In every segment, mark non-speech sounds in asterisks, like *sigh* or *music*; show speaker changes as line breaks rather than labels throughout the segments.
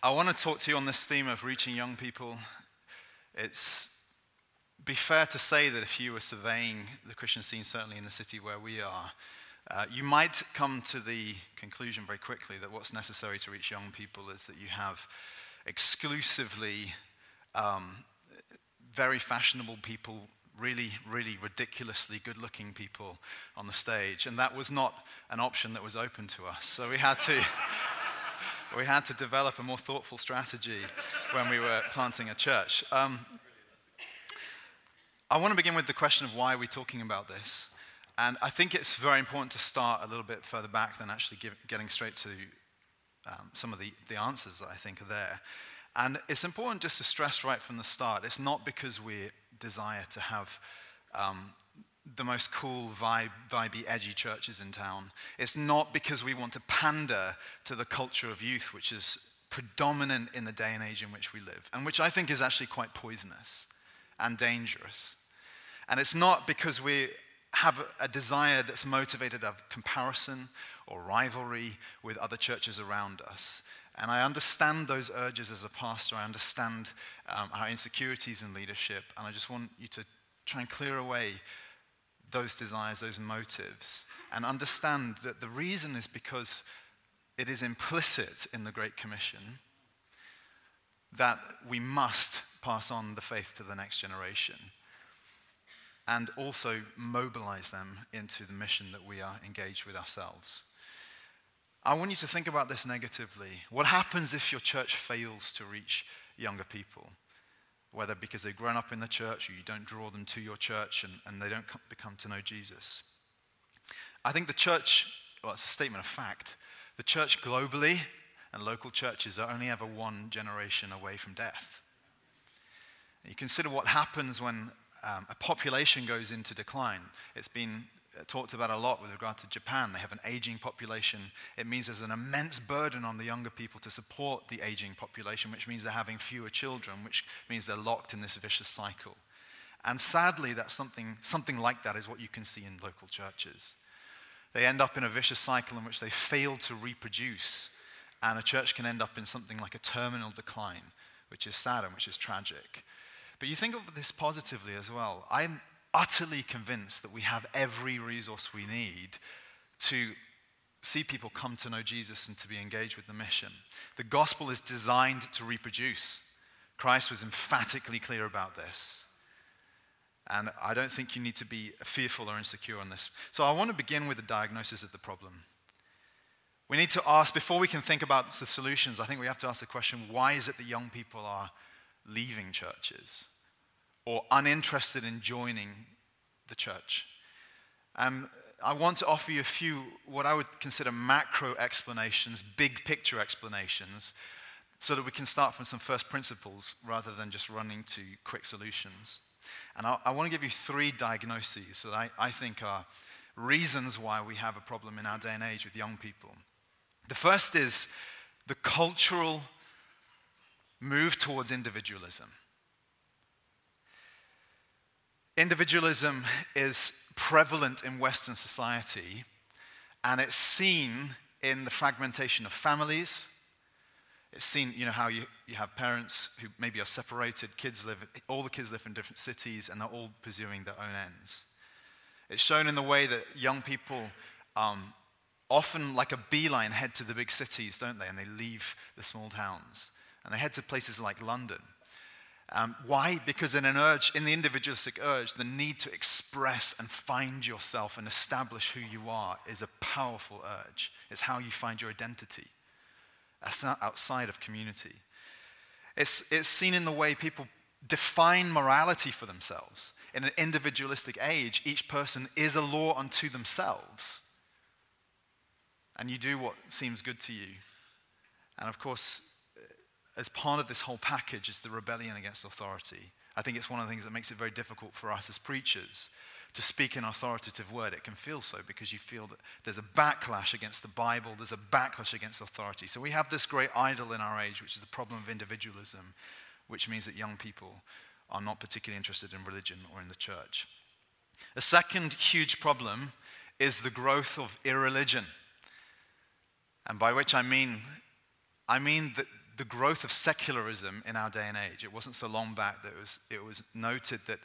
I want to talk to you on this theme of reaching young people. It's be fair to say that if you were surveying the Christian scene, certainly in the city where we are, uh, you might come to the conclusion very quickly that what's necessary to reach young people is that you have exclusively um, very fashionable people, really, really ridiculously good looking people on the stage. And that was not an option that was open to us. So we had to. *laughs* we had to develop a more thoughtful strategy when we were planting a church. Um, I want to begin with the question of why are we talking about this? And I think it's very important to start a little bit further back than actually give, getting straight to um, some of the, the answers that I think are there. And it's important just to stress right from the start it's not because we desire to have um, the most cool, vibe, vibey, edgy churches in town. It's not because we want to pander to the culture of youth, which is predominant in the day and age in which we live, and which I think is actually quite poisonous and dangerous. And it's not because we have a desire that's motivated of comparison or rivalry with other churches around us. And I understand those urges as a pastor. I understand um, our insecurities in leadership. And I just want you to try and clear away those desires, those motives, and understand that the reason is because it is implicit in the Great Commission that we must pass on the faith to the next generation and also mobilize them into the mission that we are engaged with ourselves. I want you to think about this negatively. What happens if your church fails to reach younger people? Whether because they've grown up in the church or you don't draw them to your church and, and they don't become to know Jesus. I think the church, well, it's a statement of fact, the church globally and local churches are only ever one generation away from death. You consider what happens when um, a population goes into decline. It's been Uh, talked about a lot with regard to Japan. They have an aging population. It means there's an immense burden on the younger people to support the aging population, which means they're having fewer children, which means they're locked in this vicious cycle. And sadly, that's something, something like that is what you can see in local churches. They end up in a vicious cycle in which they fail to reproduce, and a church can end up in something like a terminal decline, which is sad and which is tragic. But you think of this positively as well. I'm utterly convinced that we have every resource we need to see people come to know Jesus and to be engaged with the mission. The gospel is designed to reproduce. Christ was emphatically clear about this. And I don't think you need to be fearful or insecure on this. So I want to begin with the diagnosis of the problem. We need to ask, before we can think about the solutions, I think we have to ask the question why is it that young people are leaving churches or uninterested in joining the church. And I want to offer you a few, what I would consider macro explanations, big picture explanations, so that we can start from some first principles rather than just running to quick solutions. And I, I want to give you three diagnoses that I, I think are reasons why we have a problem in our day and age with young people. The first is the cultural move towards individualism. Individualism is prevalent in Western society, and it's seen in the fragmentation of families. It's seen, you know, how you, you have parents who maybe are separated, kids live, all the kids live in different cities, and they're all pursuing their own ends. It's shown in the way that young people um, often, like a beeline, head to the big cities, don't they? And they leave the small towns. And they head to places like London. Um, why? Because in an urge, in the individualistic urge, the need to express and find yourself and establish who you are is a powerful urge. It's how you find your identity. That's not outside of community. It's, it's seen in the way people define morality for themselves. In an individualistic age, each person is a law unto themselves. And you do what seems good to you. And of course, as part of this whole package is the rebellion against authority. I think it's one of the things that makes it very difficult for us as preachers to speak an authoritative word. It can feel so because you feel that there's a backlash against the Bible, there's a backlash against authority. So we have this great idol in our age, which is the problem of individualism, which means that young people are not particularly interested in religion or in the church. A second huge problem is the growth of irreligion. And by which I mean, I mean that the growth of secularism in our day and age. It wasn't so long back that it was, it was noted that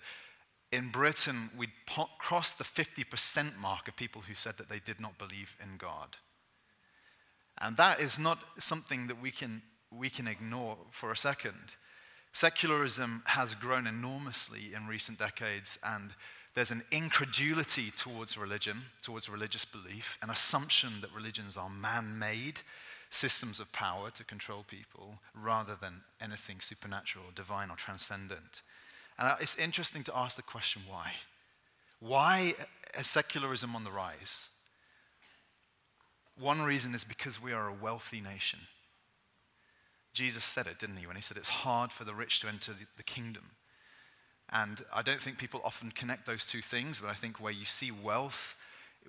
in Britain we'd po- crossed the 50% mark of people who said that they did not believe in God. And that is not something that we can, we can ignore for a second. Secularism has grown enormously in recent decades, and there's an incredulity towards religion, towards religious belief, an assumption that religions are man made systems of power to control people rather than anything supernatural, divine, or transcendent. And uh, it's interesting to ask the question why? Why is secularism on the rise? One reason is because we are a wealthy nation. Jesus said it, didn't he, when he said it's hard for the rich to enter the, the kingdom. And I don't think people often connect those two things, but I think where you see wealth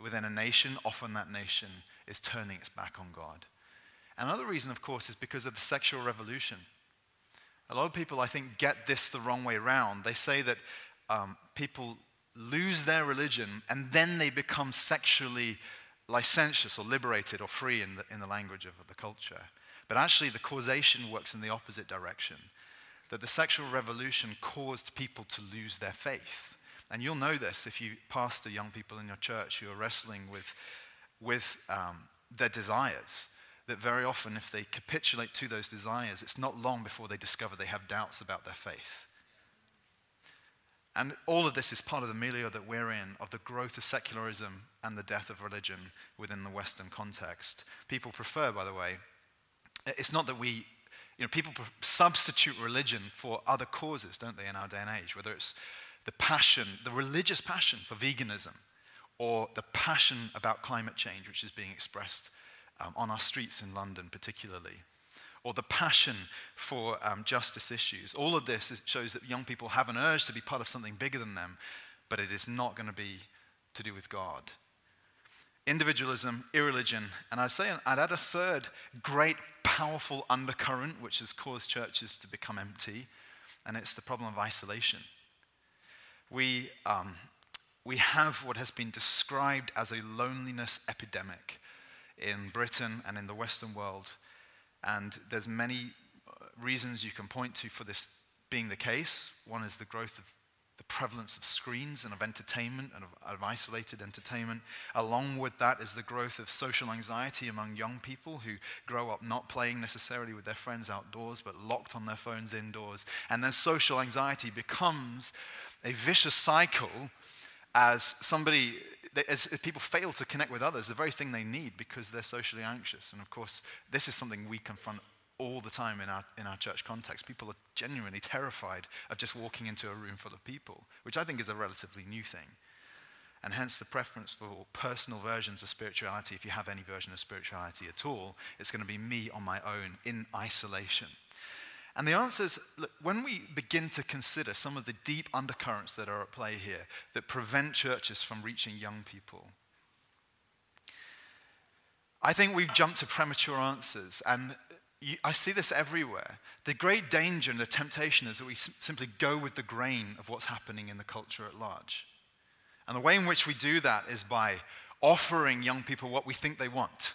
within a nation, often that nation is turning its back on God. Another reason, of course, is because of the sexual revolution. A lot of people, I think, get this the wrong way around. They say that um, people lose their religion and then they become sexually licentious or liberated or free in the, in the language of the culture. But actually, the causation works in the opposite direction. That the sexual revolution caused people to lose their faith. And you'll know this if you pastor young people in your church who are wrestling with, with um, their desires. That very often, if they capitulate to those desires, it's not long before they discover they have doubts about their faith. And all of this is part of the milieu that we're in of the growth of secularism and the death of religion within the Western context. People prefer, by the way, it's not that we, you know, people substitute religion for other causes, don't they, in our day and age, whether it's the passion, the religious passion for veganism, or the passion about climate change, which is being expressed um, on our streets in London, particularly or the passion for um, justice issues. All of this shows that young people have an urge to be part of something bigger than them, but it is not going to be to do with God. Individualism, irreligion, and I'd say I'd add a third great, powerful undercurrent which has caused churches to become empty, and it's the problem of isolation. We, um, we have what has been described as a loneliness epidemic in Britain and in the Western world and there's many uh, reasons you can point to for this being the case. One is the growth of the prevalence of screens and of entertainment and of, of, isolated entertainment. Along with that is the growth of social anxiety among young people who grow up not playing necessarily with their friends outdoors, but locked on their phones indoors. And then social anxiety becomes a vicious cycle as somebody as, people fail to connect with others, the very thing they need because they're socially anxious. And of course, this is something we confront all the time in our, in our church context. People are genuinely terrified of just walking into a room full of people, which I think is a relatively new thing. And hence the preference for personal versions of spirituality, if you have any version of spirituality at all, it's going to be me on my own in isolation. And the answer is look, when we begin to consider some of the deep undercurrents that are at play here that prevent churches from reaching young people, I think we've jumped to premature answers. And you, I see this everywhere. The great danger and the temptation is that we sim- simply go with the grain of what's happening in the culture at large. And the way in which we do that is by offering young people what we think they want.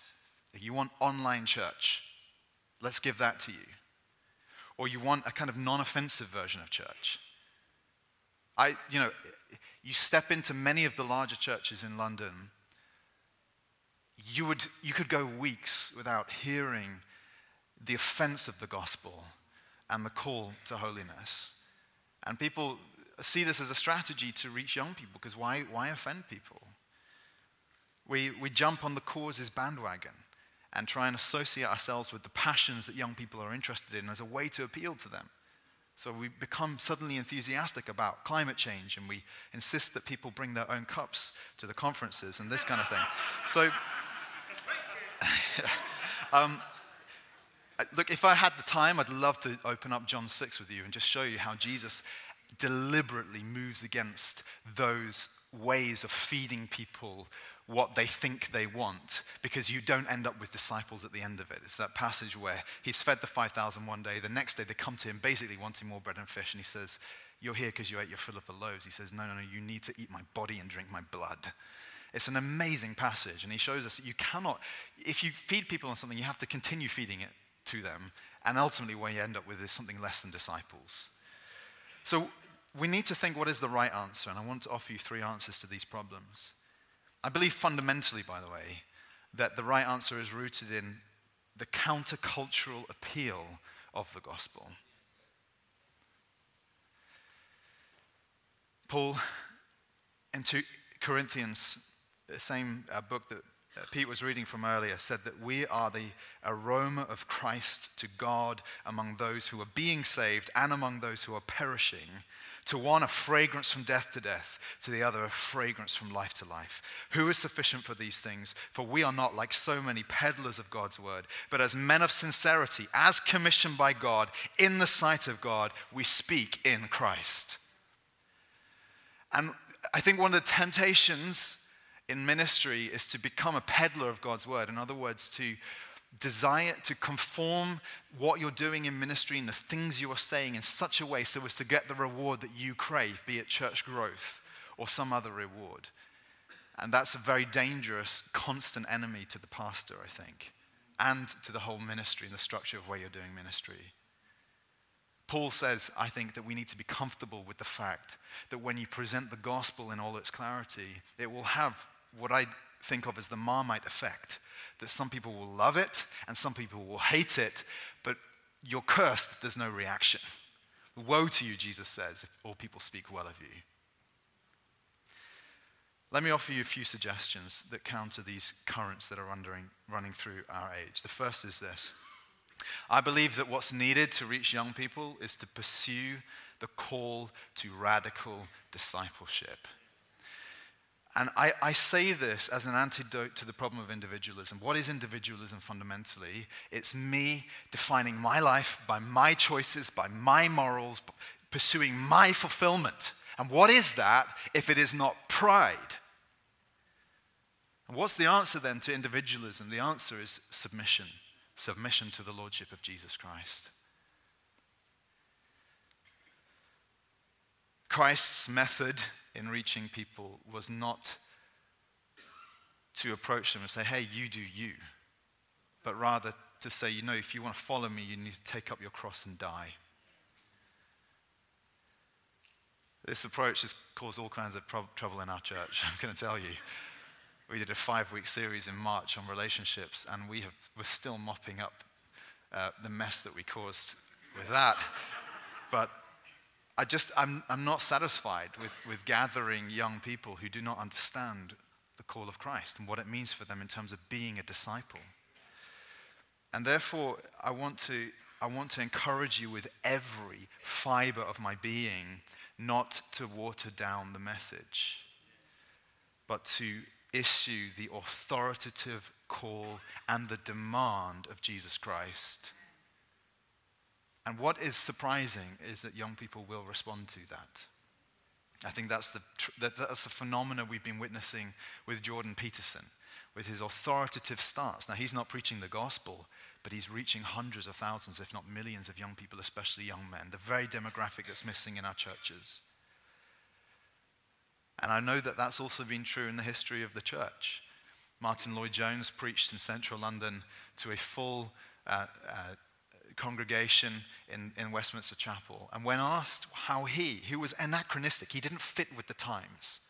If you want online church, let's give that to you or you want a kind of non offensive version of church. I, you know, you step into many of the larger churches in London, you, would, you could go weeks without hearing the offense of the gospel and the call to holiness. And people see this as a strategy to reach young people because why, why offend people? We, we jump on the causes bandwagon and try and associate ourselves with the passions that young people are interested in as a way to appeal to them. So we become suddenly enthusiastic about climate change and we insist that people bring their own cups to the conferences and this kind of thing. So, *laughs* um, look, if I had the time, I'd love to open up John 6 with you and just show you how Jesus deliberately moves against those ways of feeding people what they think they want because you don't end up with disciples at the end of it. It's that passage where he's fed the 5,000 one day, the next day they come to him basically wanting more bread and fish, and he says, You're here because you ate your fill of the loaves. He says, No, no, no, you need to eat my body and drink my blood. It's an amazing passage, and he shows us that you cannot, if you feed people on something, you have to continue feeding it to them And ultimately, what you end up with is something less than disciples. So we need to think what is the right answer, and I want to offer you three answers to these problems. I believe fundamentally, by the way, that the right answer is rooted in the countercultural appeal of the gospel. Paul, in 2 Corinthians, the same uh, book that uh, Pete was reading from earlier, said that we are the aroma of Christ to God among those who are being saved and among those who are perishing. To one, a fragrance from death to death, to the other, a fragrance from life to life. Who is sufficient for these things? For we are not like so many peddlers of God's word, but as men of sincerity, as commissioned by God, in the sight of God, we speak in Christ. And I think one of the temptations in ministry is to become a peddler of God's word. In other words, to desire to conform what you're doing in ministry and the things you are saying in such a way so as to get the reward that you crave, be it church growth or some other reward. And that's a very dangerous, constant enemy to the pastor, I think, and to the whole ministry and the structure of where you're doing ministry. Paul says, I think, that we need to be comfortable with the fact that when you present the gospel in all its clarity, it will have what I think of as the Marmite effect that some people will love it and some people will hate it, but you're cursed, there's no reaction. Woe to you, Jesus says, if all people speak well of you. Let me offer you a few suggestions that counter these currents that are running through our age. The first is this I believe that what's needed to reach young people is to pursue the call to radical discipleship. And I, I, say this as an antidote to the problem of individualism. What is individualism fundamentally? It's me defining my life by my choices, by my morals, pursuing my fulfillment. And what is that if it is not pride? And what's the answer then to individualism? The answer is submission submission to the Lordship of Jesus Christ. Christ's method in reaching people was not to approach them and say, hey, you do you, but rather to say, you know, if you want to follow me, you need to take up your cross and die. This approach has caused all kinds of trouble in our church, *laughs* I'm going to tell you. We did a five week series in March on relationships, and we have, we're still mopping up uh, the mess that we caused with that. but I just, I'm, I'm not satisfied with, with gathering young people who do not understand the call of Christ and what it means for them in terms of being a disciple. And therefore, I want to, I want to encourage you with every fiber of my being not to water down the message, but to issue the authoritative call and the demand of Jesus Christ. And what is surprising is that young people will respond to that. I think that's the, that's the phenomena we've been witnessing with Jordan Peterson, with his authoritative stance. Now, he's not preaching the gospel, but he's reaching hundreds of thousands, if not millions, of young people, especially young men, the very demographic that's missing in our churches. And I know that that's also been true in the history of the church. Martyn Lloyd-Jones preached in central London to a full uh, uh, congregation in, in Westminster Chapel. And when asked how he, who was anachronistic, he didn't fit with the times,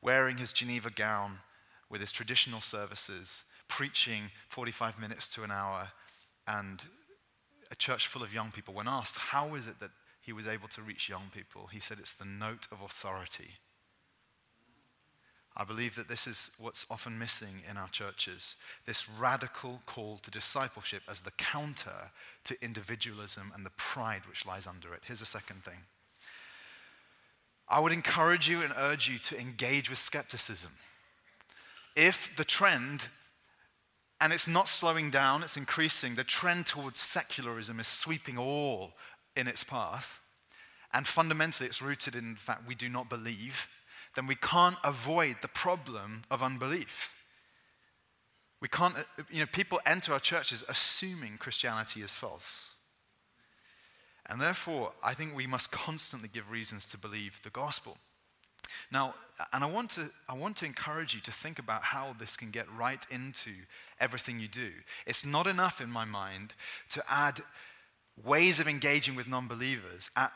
wearing his Geneva gown with his traditional services, preaching 45 minutes to an hour, and a church full of young people, when asked how is it that he was able to reach young people, he said it's the note of authority. I believe that this is what's often missing in our churches this radical call to discipleship as the counter to individualism and the pride which lies under it. Here's a second thing I would encourage you and urge you to engage with skepticism. If the trend, and it's not slowing down, it's increasing, the trend towards secularism is sweeping all in its path, and fundamentally it's rooted in the fact we do not believe then we can't avoid the problem of unbelief. We can't, you know, people enter our churches assuming Christianity is false. And therefore, I think we must constantly give reasons to believe the gospel. Now, and I want, to, I want to encourage you to think about how this can get right into everything you do. It's not enough, in my mind, to add ways of engaging with non believers at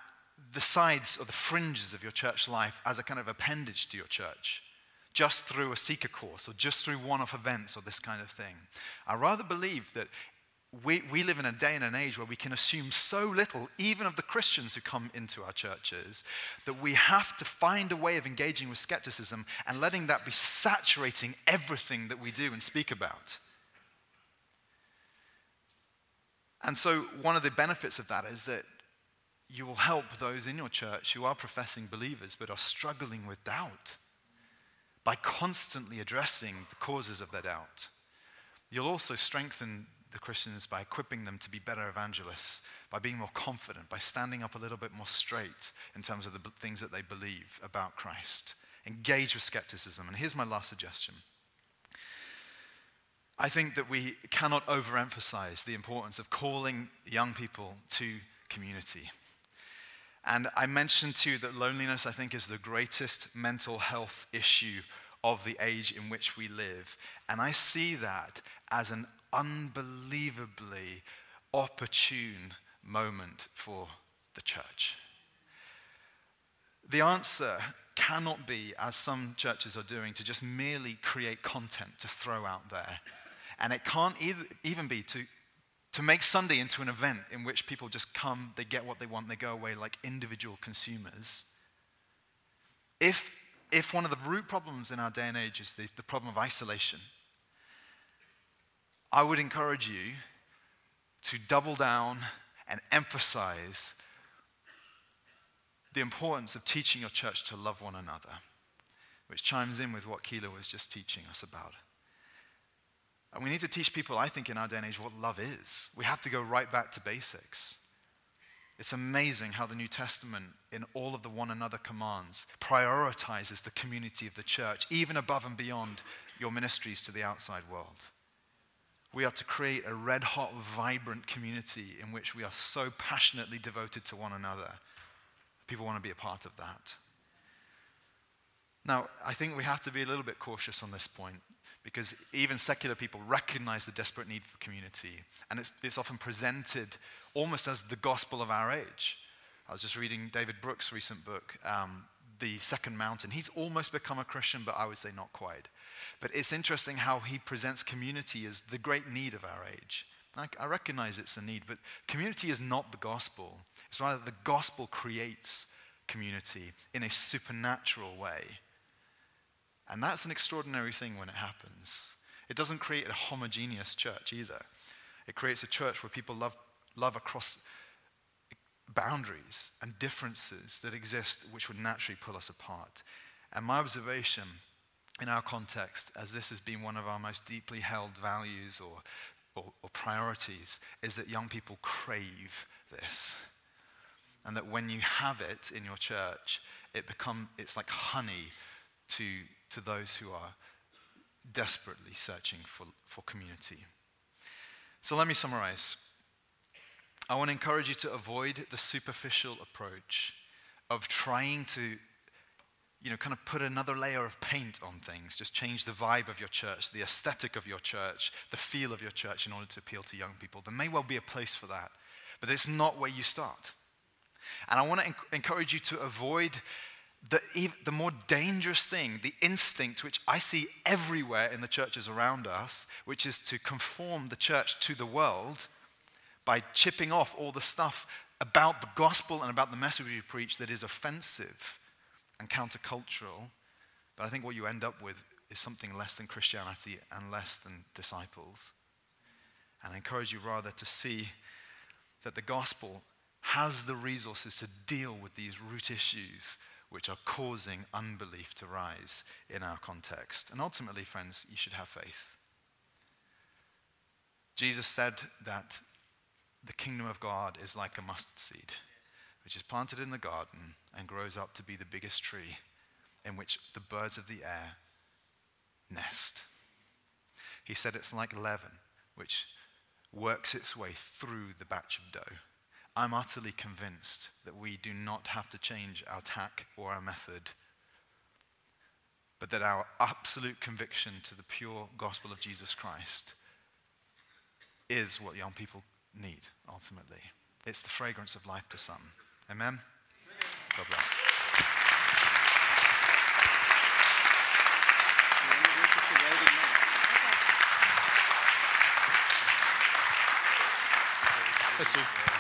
the sides or the fringes of your church life as a kind of appendage to your church, just through a seeker course or just through one off events or this kind of thing. I rather believe that we, we live in a day and an age where we can assume so little, even of the Christians who come into our churches, that we have to find a way of engaging with skepticism and letting that be saturating everything that we do and speak about. And so, one of the benefits of that is that you will help those in your church who are professing believers but are struggling with doubt by constantly addressing the causes of their doubt. You'll also strengthen the Christians by equipping them to be better evangelists, by being more confident, by standing up a little bit more straight in terms of the things that they believe about Christ. Engage with skepticism. And here's my last suggestion. I think that we cannot overemphasize the importance of calling young people to community. And I mentioned too that loneliness, I think, is the greatest mental health issue of the age in which we live. And I see that as an unbelievably opportune moment for the church. The answer cannot be, as some churches are doing, to just merely create content to throw out there. And it can't either, even be to, to make Sunday into an event in which people just come, they get what they want, they go away like individual consumers. If, if one of the root problems in our day and age is the, the problem of isolation, I would encourage you to double down and emphasize the importance of teaching your church to love one another, which chimes in with what Keela was just teaching us about. And we need to teach people, I think, in our day and age, what love is. We have to go right back to basics. It's amazing how the New Testament, in all of the one another commands, prioritizes the community of the church, even above and beyond your ministries to the outside world. We are to create a red hot, vibrant community in which we are so passionately devoted to one another. People want to be a part of that. Now, I think we have to be a little bit cautious on this point because even secular people recognize the desperate need for community. And it's, it's often presented almost as the gospel of our age. I was just reading David Brooks' recent book, um, The Second Mountain. He's almost become a Christian, but I would say not quite. But it's interesting how he presents community as the great need of our age. I, I recognize it's a need, but community is not the gospel. It's rather the gospel creates community in a supernatural way. And that's an extraordinary thing when it happens. It doesn't create a homogeneous church either. It creates a church where people love, love across boundaries and differences that exist which would naturally pull us apart. And my observation in our context, as this has been one of our most deeply held values or, or, or, priorities, is that young people crave this. And that when you have it in your church, it become, it's like honey to, to those who are desperately searching for, for community. So let me summarize. I want to encourage you to avoid the superficial approach of trying to you know, kind of put another layer of paint on things, just change the vibe of your church, the aesthetic of your church, the feel of your church in order to appeal to young people. There may well be a place for that, but it's not where you start. And I want to encourage you to avoid the, the more dangerous thing, the instinct which I see everywhere in the churches around us, which is to conform the church to the world by chipping off all the stuff about the gospel and about the message we preach that is offensive and countercultural. But I think what you end up with is something less than Christianity and less than disciples. And I encourage you rather to see that the gospel has the resources to deal with these root issues which are causing unbelief to rise in our context. And ultimately, friends, you should have faith. Jesus said that the kingdom of God is like a mustard seed which is planted in the garden and grows up to be the biggest tree in which the birds of the air nest. He said it's like leaven, which works its way through the batch of dough. I'm utterly convinced that we do not have to change our tack or our method but that our absolute conviction to the pure gospel of Jesus Christ is what young people need ultimately. It's the fragrance of life to some. Amen? God bless. Yes, sir.